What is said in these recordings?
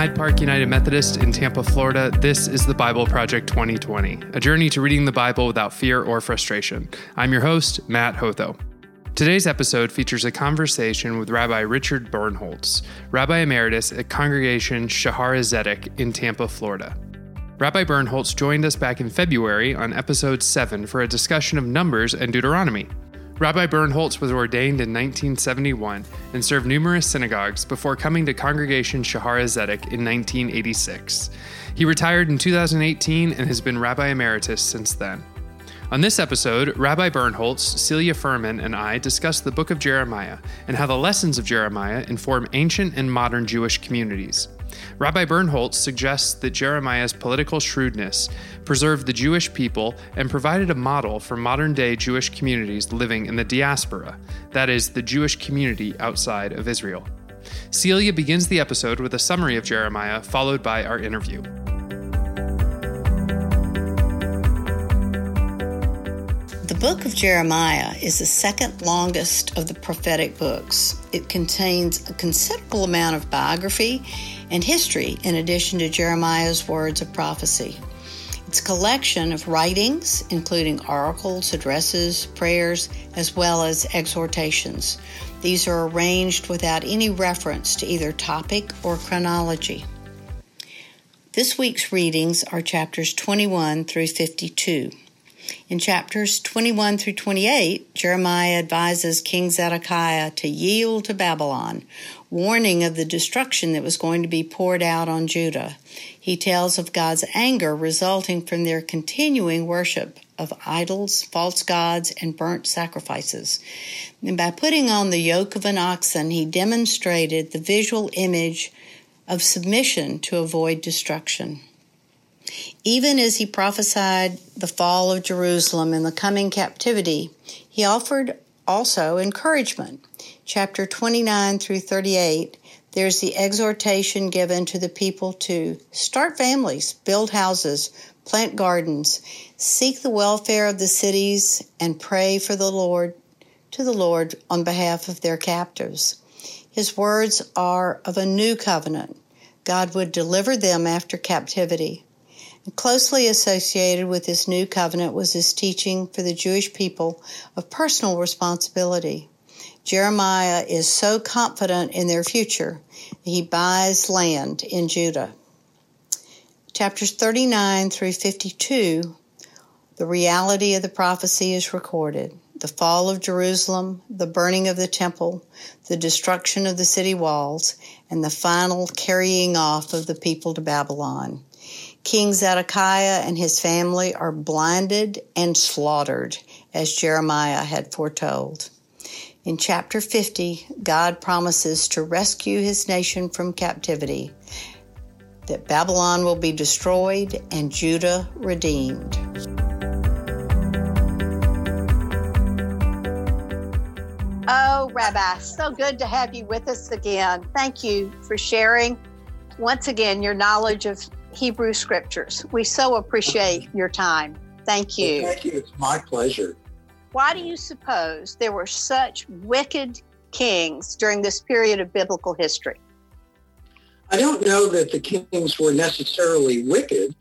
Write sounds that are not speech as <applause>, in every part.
Hyde Park United Methodist in Tampa, Florida. This is the Bible Project 2020, a journey to reading the Bible without fear or frustration. I'm your host, Mat Hotho. Today's episode features a conversation with Rabbi Richard Birnholz, Rabbi Emeritus at Congregation Schaarai Zedek in Tampa, Florida. Rabbi Birnholz joined us back in February on episode 7 for a discussion of Numbers and Deuteronomy. Rabbi Birnholz was ordained in 1971 and served numerous synagogues before coming to Congregation Schaarai Zedek in 1986. He retired in 2018 and has been Rabbi Emeritus since then. On this episode, Rabbi Birnholz, Celia Ferman, and I discuss the book of Jeremiah and how the lessons of Jeremiah inform ancient and modern Jewish communities. Rabbi Birnholz suggests that Jeremiah's political shrewdness preserved the Jewish people and provided a model for modern day Jewish communities living in the diaspora, that is, the Jewish community outside of Israel. Celia begins the episode with a summary of Jeremiah, followed by our interview. Book of Jeremiah is the second longest of the prophetic books. It contains a considerable amount of biography and history in addition to Jeremiah's words of prophecy. It's a collection of writings, including oracles, addresses, prayers, as well as exhortations. These are arranged without any reference to either topic or chronology. This week's readings are chapters 21 through 52. In chapters 21 through 28, Jeremiah advises King Zedekiah to yield to Babylon, warning of the destruction that was going to be poured out on Judah. He tells of God's anger resulting from their continuing worship of idols, false gods, and burnt sacrifices. And by putting on the yoke of an oxen, he demonstrated the visual image of submission to avoid destruction. Even as he prophesied the fall of Jerusalem and the coming captivity, he offered also encouragement. Chapter 29 through 38 there's the exhortation given to the people to start families, build houses, plant gardens, seek the welfare of the cities, and pray for the Lord to the Lord on behalf of their captives. His words are of a new covenant. God would deliver them after captivity. Closely associated with this new covenant was his teaching for the Jewish people of personal responsibility. Jeremiah is so confident in their future, he buys land in Judah. Chapters 39 through 52, the reality of the prophecy is recorded the fall of Jerusalem, the burning of the temple, the destruction of the city walls, and the final carrying off of the people to Babylon. King Zedekiah and his family are blinded and slaughtered, as Jeremiah had foretold. In chapter 50, God promises to rescue his nation from captivity, that Babylon will be destroyed and Judah redeemed. Oh, Rabbi, so good to have you with us again. Thank you for sharing once again your knowledge of Hebrew scriptures. We so appreciate your time. Thank you. Well, thank you. It's my pleasure. Why do you suppose there were such wicked kings during this period of biblical history? I don't know that the kings were necessarily wicked.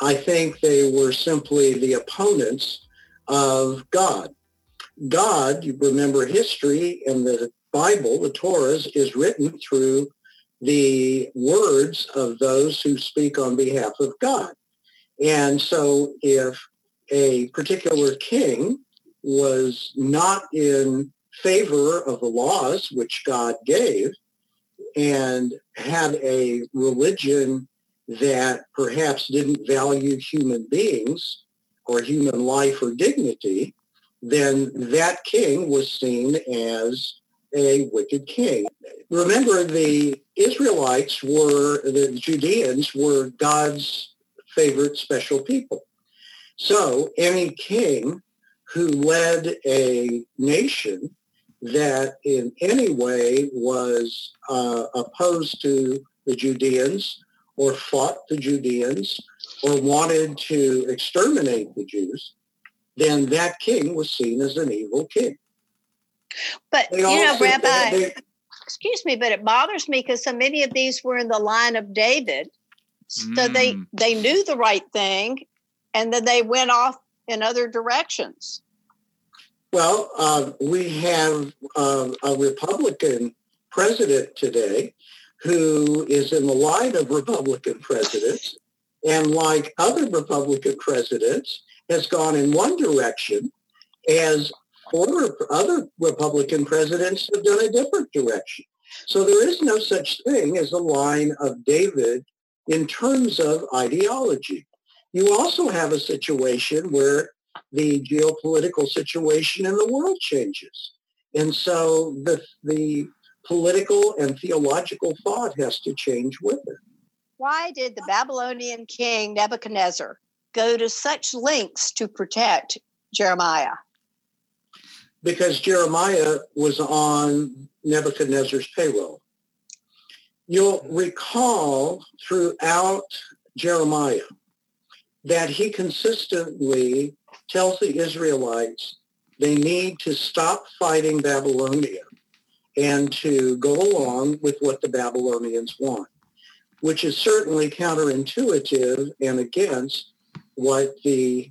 I think they were simply the opponents of God. God, you remember history in the Bible, the Torah, is written through the words of those who speak on behalf of God. And so if a particular king was not in favor of the laws which God gave and had a religion that perhaps didn't value human beings or human life or dignity, then that king was seen as a wicked king. Remember, the Israelites were, the Judeans were God's favorite special people. So any king who led a nation that in any way was uh, opposed to the Judeans or fought the Judeans or wanted to exterminate the Jews, then that king was seen as an evil king. But, they you know, Rabbi, they, excuse me, but it bothers me because so many of these were in the line of David. So mm. they they knew the right thing, and then they went off in other directions. Well, uh, we have uh, a Republican president today who is in the line of Republican presidents, and like other Republican presidents, has gone in one direction, as former other Republican presidents have done a different direction. So there is no such thing as a line of David in terms of ideology. You also have a situation where the geopolitical situation in the world changes. And so the, the political and theological thought has to change with it. Why did the Babylonian king Nebuchadnezzar go to such lengths to protect Jeremiah? Because Jeremiah was on Nebuchadnezzar's payroll. You'll recall throughout Jeremiah that he consistently tells the Israelites they need to stop fighting Babylonia and to go along with what the Babylonians want, which is certainly counterintuitive and against what the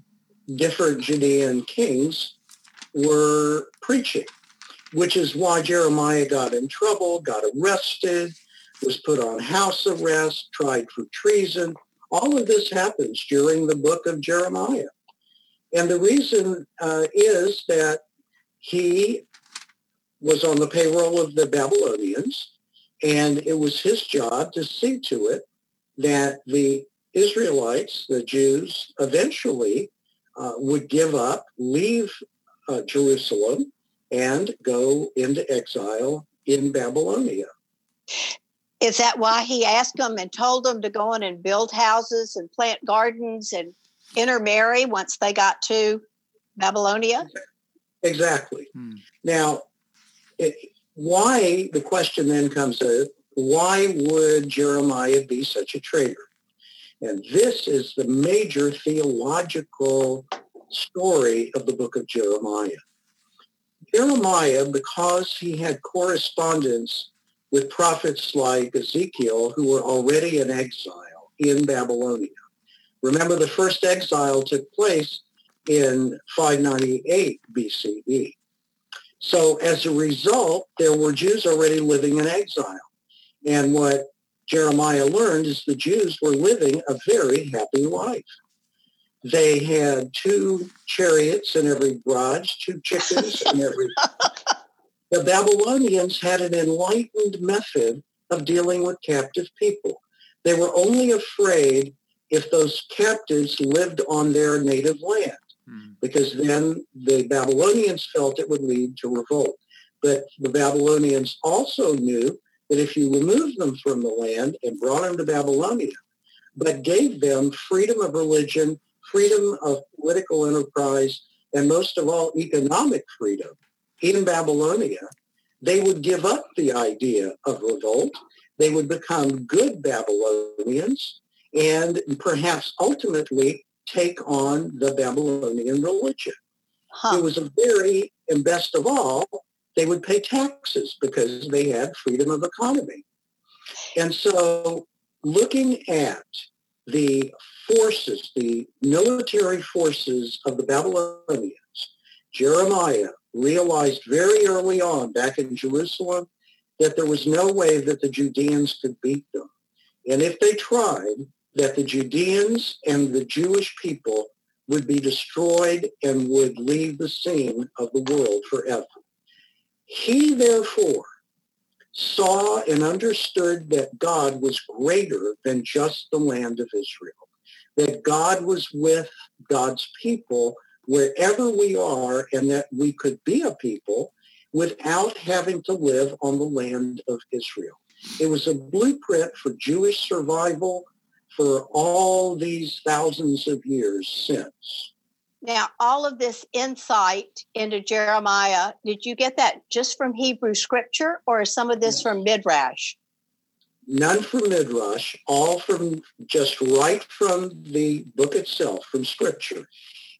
different Judean kings were preaching, which is why Jeremiah got in trouble, got arrested, was put on house arrest, tried for treason. All of this happens during the book of Jeremiah. And the reason uh, is that he was on the payroll of the Babylonians, and it was his job to see to it that the Israelites, the Jews, eventually uh, would give up, leave uh, Jerusalem, and go into exile in Babylonia. Is that why he asked them and told them to go in and build houses and plant gardens and intermarry once they got to Babylonia? Exactly. Hmm. Now, it, why the question then comes is why would Jeremiah be such a traitor? And this is the major theological story of the book of Jeremiah. Jeremiah, because he had correspondence with prophets like Ezekiel who were already in exile in Babylonia. Remember, the first exile took place in 598 BCE. So as a result, there were Jews already living in exile. And what Jeremiah learned is the Jews were living a very happy life. They had two chariots in every garage, two chickens in every... <laughs> the Babylonians had an enlightened method of dealing with captive people. They were only afraid if those captives lived on their native land. Hmm. because then the Babylonians felt it would lead to revolt. But the Babylonians also knew that if you removed them from the land and brought them to Babylonia, but gave them freedom of religion, freedom of political enterprise, and most of all, economic freedom in Babylonia, they would give up the idea of revolt. They would become good Babylonians and perhaps ultimately take on the Babylonian religion. Huh. It was a very, and best of all, they would pay taxes because they had freedom of economy. And so looking at the forces, the military forces of the Babylonians, Jeremiah realized very early on back in Jerusalem that there was no way that the Judeans could beat them. And if they tried, that the Judeans and the Jewish people would be destroyed and would leave the scene of the world forever. He therefore saw and understood that God was greater than just the land of Israel, that God was with God's people wherever we are and that we could be a people without having to live on the land of Israel. It was a blueprint for Jewish survival for all these thousands of years since. Now, all of this insight into Jeremiah, did you get that just from Hebrew scripture or is some of this yes. from Midrash? None from Midrash, all from just right from the book itself, from scripture.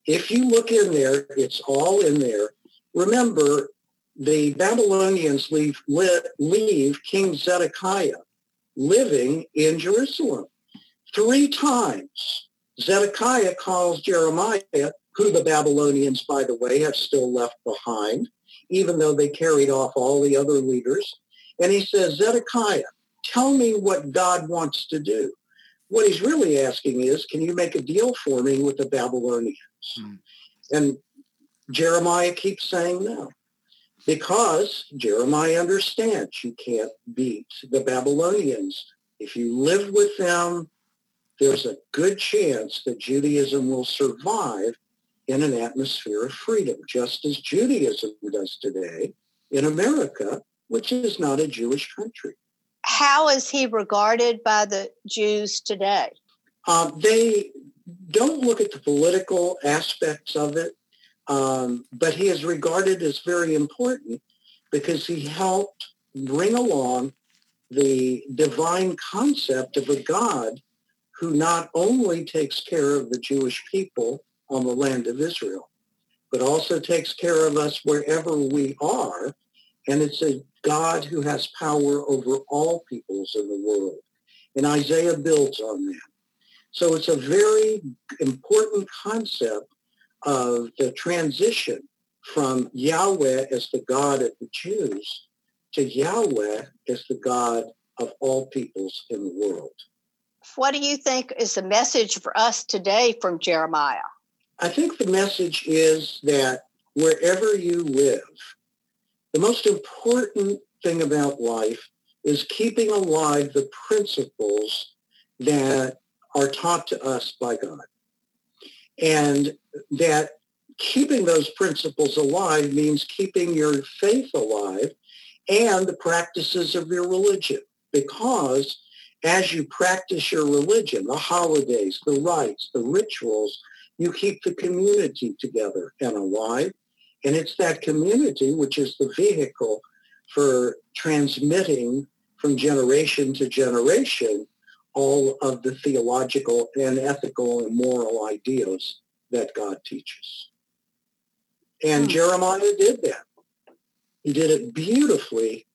If you look in there, it's all in there. Remember, the Babylonians leave, leave King Zedekiah living in Jerusalem. Three times, Zedekiah calls Jeremiah, who the Babylonians, by the way, have still left behind, even though they carried off all the other leaders. And he says, Zedekiah, tell me what God wants to do. What he's really asking is, can you make a deal for me with the Babylonians? Hmm. And Jeremiah keeps saying no because Jeremiah understands you can't beat the Babylonians. If you live with them, there's a good chance that Judaism will survive in an atmosphere of freedom, just as Judaism does today in America, which is not a Jewish country. How is he regarded by the Jews today? Uh, they don't look at the political aspects of it. Um, but he is regarded as very important because he helped bring along the divine concept of a God who not only takes care of the Jewish people on the land of Israel, but also takes care of us wherever we are. And it's a God who has power over all peoples in the world. And Isaiah builds on that. So it's a very important concept of the transition from Yahweh as the God of the Jews to Yahweh as the God of all peoples in the world. What do you think is the message for us today from Jeremiah? I think the message is that wherever you live, the most important thing about life is keeping alive the principles that are taught to us by God and that keeping those principles alive means keeping your faith alive and the practices of your religion because as you practice your religion, the holidays, the rites, the rituals, you keep the community together and alive. And it's that community which is the vehicle for transmitting from generation to generation all of the theological and ethical and moral ideas that God teaches. And hmm. Jeremiah did that. He did it beautifully,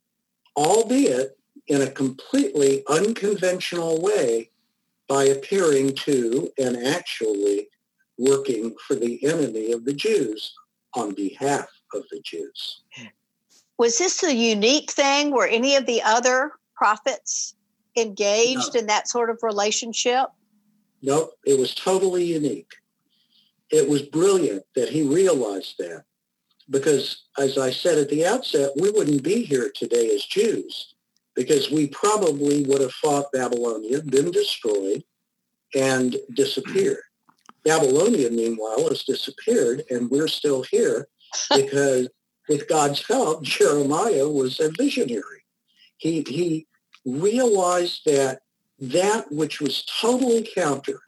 albeit in a completely unconventional way by appearing to and actually working for the enemy of the Jews on behalf of the Jews. Was this a unique thing? Were any of the other prophets engaged no. in that sort of relationship? No, it was totally unique. It was brilliant that he realized that because, as I said at the outset, we wouldn't be here today as Jews because we probably would have fought Babylonia, been destroyed, and disappeared. Babylonia, meanwhile, has disappeared, and we're still here <laughs> because, with God's help, Jeremiah was a visionary. He, he realized that that which was totally counter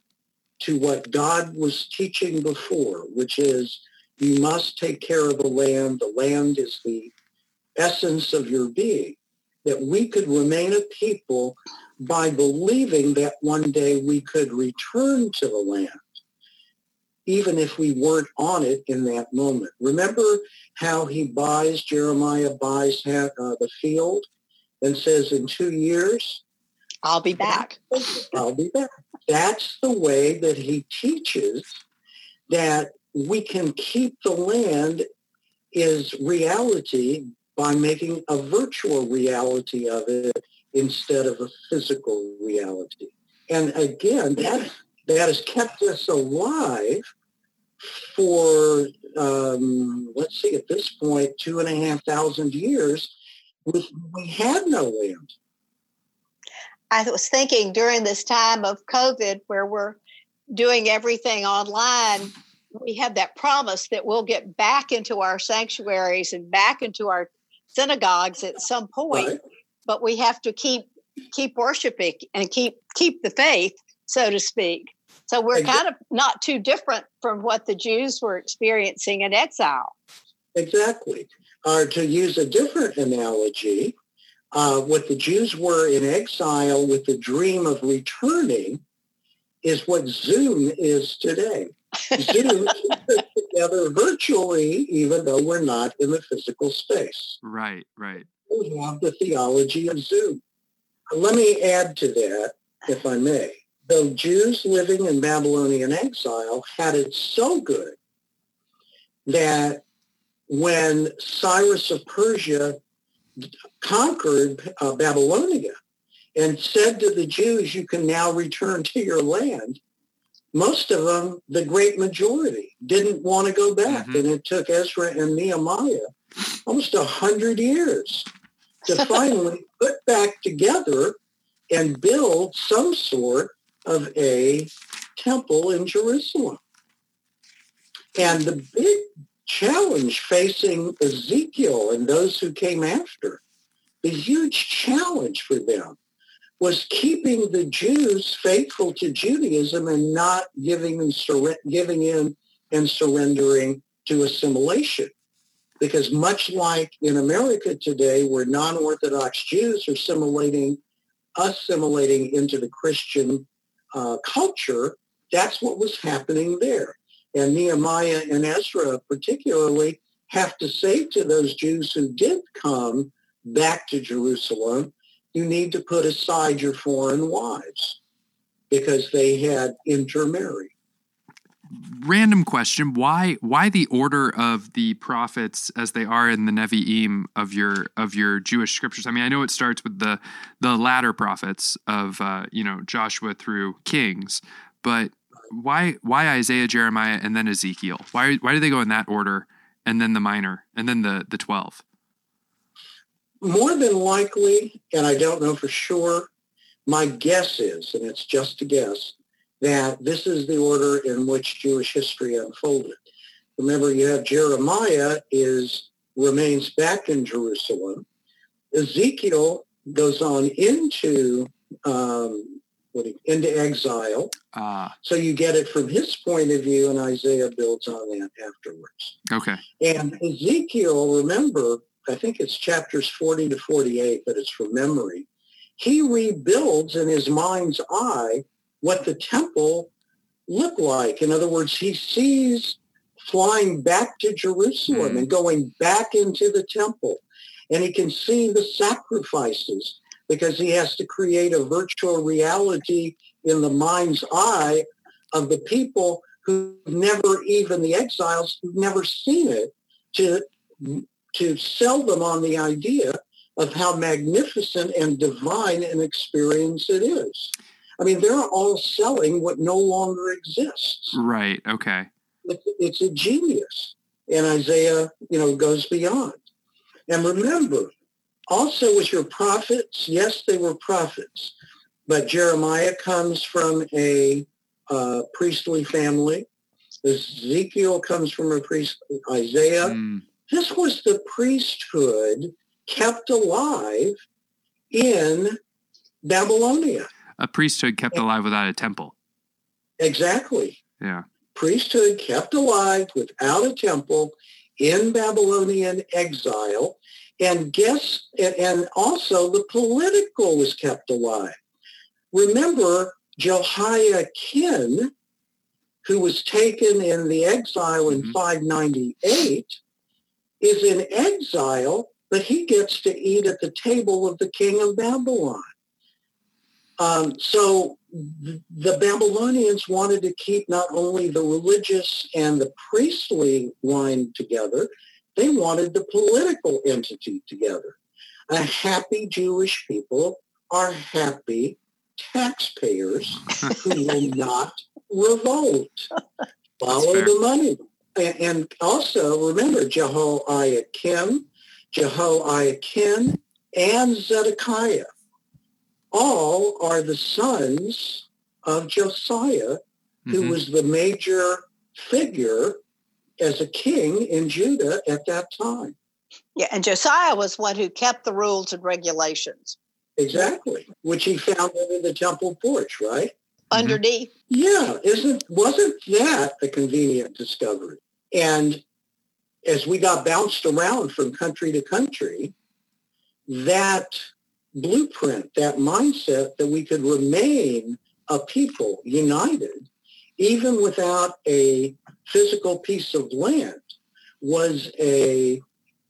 to what God was teaching before, which is you must take care of the land. The land is the essence of your being. That we could remain a people by believing that one day we could return to the land, even if we weren't on it in that moment. Remember how he buys, Jeremiah buys uh, the field and says, in two years, I'll be back. I'll be back. That's the way that he teaches that we can keep the land is reality by making a virtual reality of it instead of a physical reality. And again, that, that has kept us alive for, um, let's see, at this point, two and a half thousand years we, we had no land. I was thinking during this time of COVID where we're doing everything online, we have that promise that we'll get back into our sanctuaries and back into our synagogues at some point, right. but we have to keep keep worshiping and keep keep the faith, so to speak. So we're kind of not too different from what the Jews were experiencing in exile. Exactly. Or to use a different analogy, uh, what the Jews were in exile with the dream of returning is what Zoom is today. <laughs> Zoom, together virtually, even though we're not in the physical space. Right, right. We have the theology of Zoom. Let me add to that, if I may. The Jews living in Babylonian exile had it so good that when Cyrus of Persia conquered uh, Babylonia and said to the Jews, you can now return to your land, most of them, the great majority, didn't want to go back. Mm-hmm. And it took Ezra and Nehemiah almost a hundred years to finally put back together and build some sort of a temple in Jerusalem. And the big challenge facing Ezekiel and those who came after, the huge challenge for them was keeping the Jews faithful to Judaism and not giving, and sur- giving in and surrendering to assimilation. Because much like in America today, where non-Orthodox Jews are assimilating, assimilating into the Christian uh, culture, that's what was happening there. And Nehemiah and Ezra particularly have to say to those Jews who did come back to Jerusalem, you need to put aside your foreign wives because they had intermarried. Random question: Why why the order of the prophets as they are in the Nevi'im of your of your Jewish scriptures? I mean, I know it starts with the the latter prophets of uh, you know Joshua through Kings, but why why Isaiah, Jeremiah, and then Ezekiel? Why why do they go in that order, and then the minor, and then the the twelve? more than likely, and I don't know for sure, my guess is, and it's just a guess, that this is the order in which Jewish history unfolded. Remember, you have Jeremiah is remains back in Jerusalem. Ezekiel goes on into um, into exile. Uh, so you get it from his point of view, and Isaiah builds on that afterwards. Okay. And Ezekiel, remember, I think it's chapters 40 to 48, but it's from memory. He rebuilds in his mind's eye what the temple looked like. In other words, he sees flying back to Jerusalem mm. and going back into the temple. And he can see the sacrifices because he has to create a virtual reality in the mind's eye of the people who never, even the exiles, who've never seen it, to to sell them on the idea of how magnificent and divine an experience it is. I mean, they're all selling what no longer exists. Right. Okay. It's a genius. And Isaiah, you know, goes beyond. And remember, also with your prophets, yes, they were prophets, but Jeremiah comes from a uh, priestly family. Ezekiel comes from a priest. Isaiah mm. This was the priesthood kept alive in Babylonia. A priesthood kept alive without a temple. Exactly. Yeah. Priesthood kept alive without a temple in Babylonian exile. And guess, and also the political was kept alive. Remember Jehoiakim, who was taken in the exile in mm-hmm. 598, is in exile, but he gets to eat at the table of the king of Babylon. Um, so the Babylonians wanted to keep not only the religious and the priestly line together, they wanted the political entity together. A happy Jewish people are happy taxpayers <laughs> who will not revolt. Follow the money and also remember Jehoiakim, Jehoiakim, and Zedekiah. All are the sons of Josiah, who mm-hmm. was the major figure as a king in Judah at that time. Yeah, and Josiah was one who kept the rules and regulations. Exactly, which he found under the temple porch, right? Underneath. Yeah, isn't wasn't that a convenient discovery? And as we got bounced around from country to country, that blueprint, that mindset that we could remain a people united even without a physical piece of land, was a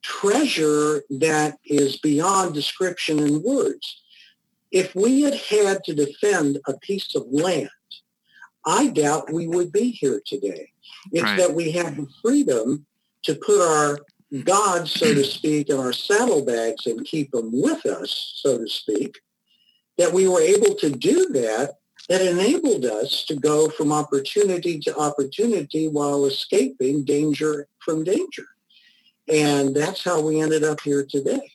treasure that is beyond description and words. If we had had to defend a piece of land, I doubt we would be here today. It's right. that we have the freedom to put our gods, so to speak, in our saddlebags and keep them with us, so to speak, that we were able to do that that enabled us to go from opportunity to opportunity while escaping danger from danger. And that's how we ended up here today.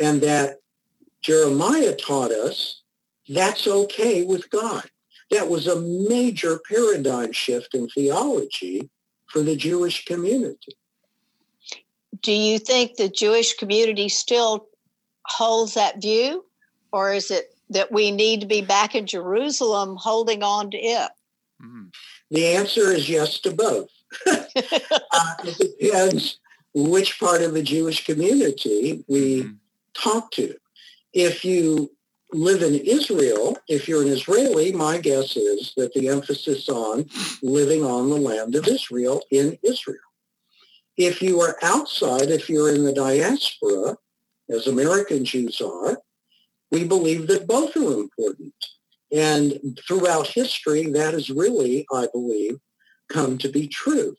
And that Jeremiah taught us that's okay with God. That was a major paradigm shift in theology for the Jewish community. Do you think the Jewish community still holds that view? Or is it that we need to be back in Jerusalem holding on to it? Mm-hmm. The answer is yes to both. <laughs> uh, it depends which part of the Jewish community we mm-hmm. talk to. If you live in Israel, if you're an Israeli, my guess is that the emphasis on living on the land of Israel in Israel. If you are outside, if you're in the diaspora, as American Jews are, we believe that both are important. And throughout history, that has really, I believe, come to be true.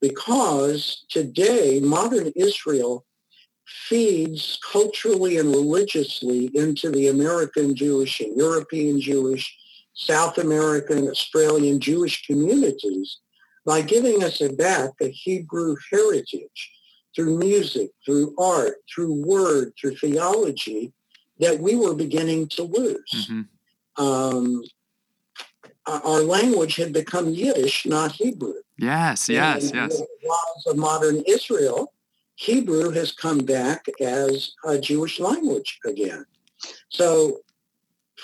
Because today, modern Israel feeds culturally and religiously into the American Jewish and European Jewish, South American, Australian Jewish communities by giving us back a Hebrew heritage through music, through art, through word, through theology that we were beginning to lose. Mm-hmm. Um, our language had become Yiddish, not Hebrew. Yes, yes, and yes. laws of modern Israel, Hebrew has come back as a Jewish language again. So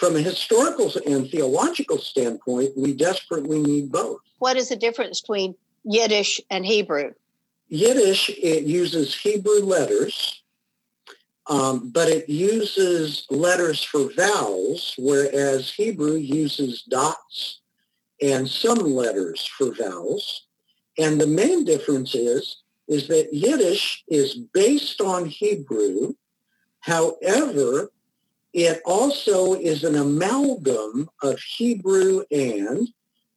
from a historical and theological standpoint, we desperately need both. What is the difference between Yiddish and Hebrew? Yiddish, it uses Hebrew letters, um, but it uses letters for vowels, whereas Hebrew uses dots and some letters for vowels. And the main difference is is that Yiddish is based on Hebrew. However, it also is an amalgam of Hebrew and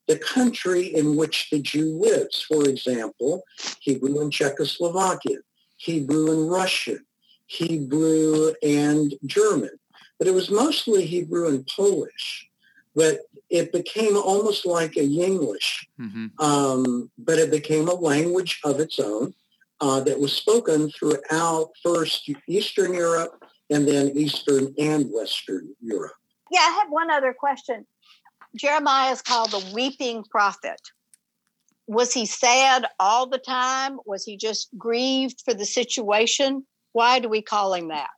the country in which the Jew lives. For example, Hebrew in Czechoslovakia, Hebrew in Russian, Hebrew and German. But it was mostly Hebrew and Polish. But it became almost like a Yinglish, mm-hmm. um, but it became a language of its own uh, that was spoken throughout first Eastern Europe and then Eastern and Western Europe. Yeah, I have one other question. Jeremiah is called the weeping prophet. Was he sad all the time? Was he just grieved for the situation? Why do we call him that?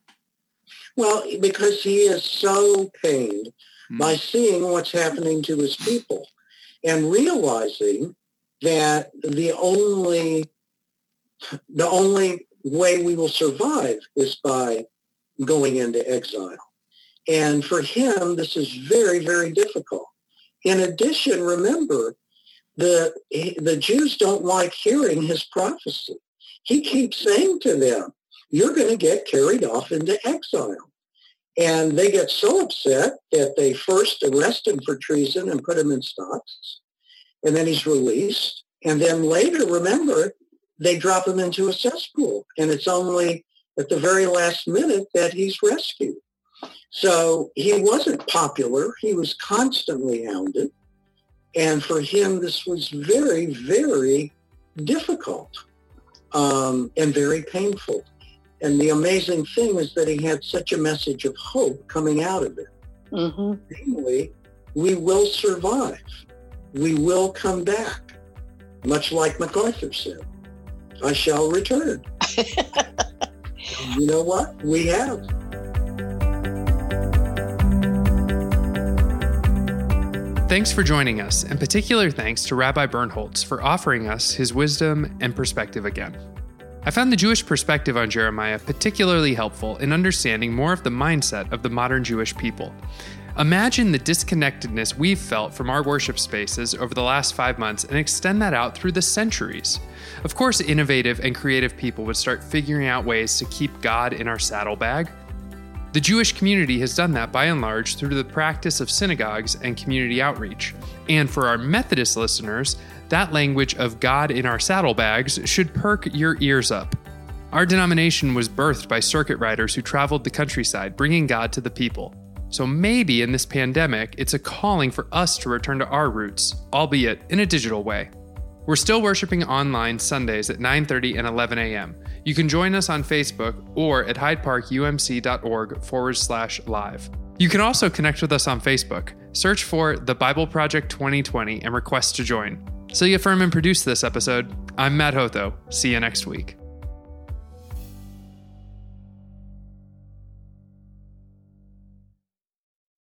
Well, because he is so pained mm. by seeing what's happening to his people and realizing that the only the only way we will survive is by going into exile. And for him, this is very, very difficult. In addition, remember, the, the Jews don't like hearing his prophecy. He keeps saying to them, you're going to get carried off into exile. And they get so upset that they first arrest him for treason and put him in stocks. And then he's released. And then later, remember, they drop him into a cesspool. And it's only at the very last minute that he's rescued. So he wasn't popular. He was constantly hounded. And for him, this was very, very difficult um, and very painful. And the amazing thing is that he had such a message of hope coming out of it. Mm-hmm. Namely, we will survive. We will come back, much like MacArthur said. I shall return. <laughs> you know what? We have. Thanks for joining us, and particular thanks to Rabbi Birnholz for offering us his wisdom and perspective again. I found the Jewish perspective on Jeremiah particularly helpful in understanding more of the mindset of the modern Jewish people. Imagine the disconnectedness we've felt from our worship spaces over the last five months and extend that out through the centuries. Of course, innovative and creative people would start figuring out ways to keep God in our saddlebag. The Jewish community has done that by and large through the practice of synagogues and community outreach. And for our Methodist listeners, that language of God in our saddlebags should perk your ears up. Our denomination was birthed by circuit riders who traveled the countryside, bringing God to the people. So maybe in this pandemic, it's a calling for us to return to our roots, albeit in a digital way. We're still worshiping online Sundays at 9:30 and 11 a.m. You can join us on Facebook or at hydeparkumc.org forward slash live. You can also connect with us on Facebook. Search for the Bible Project 2020 and request to join. So you affirm and produce this episode. I'm Mat Hotho. See you next week.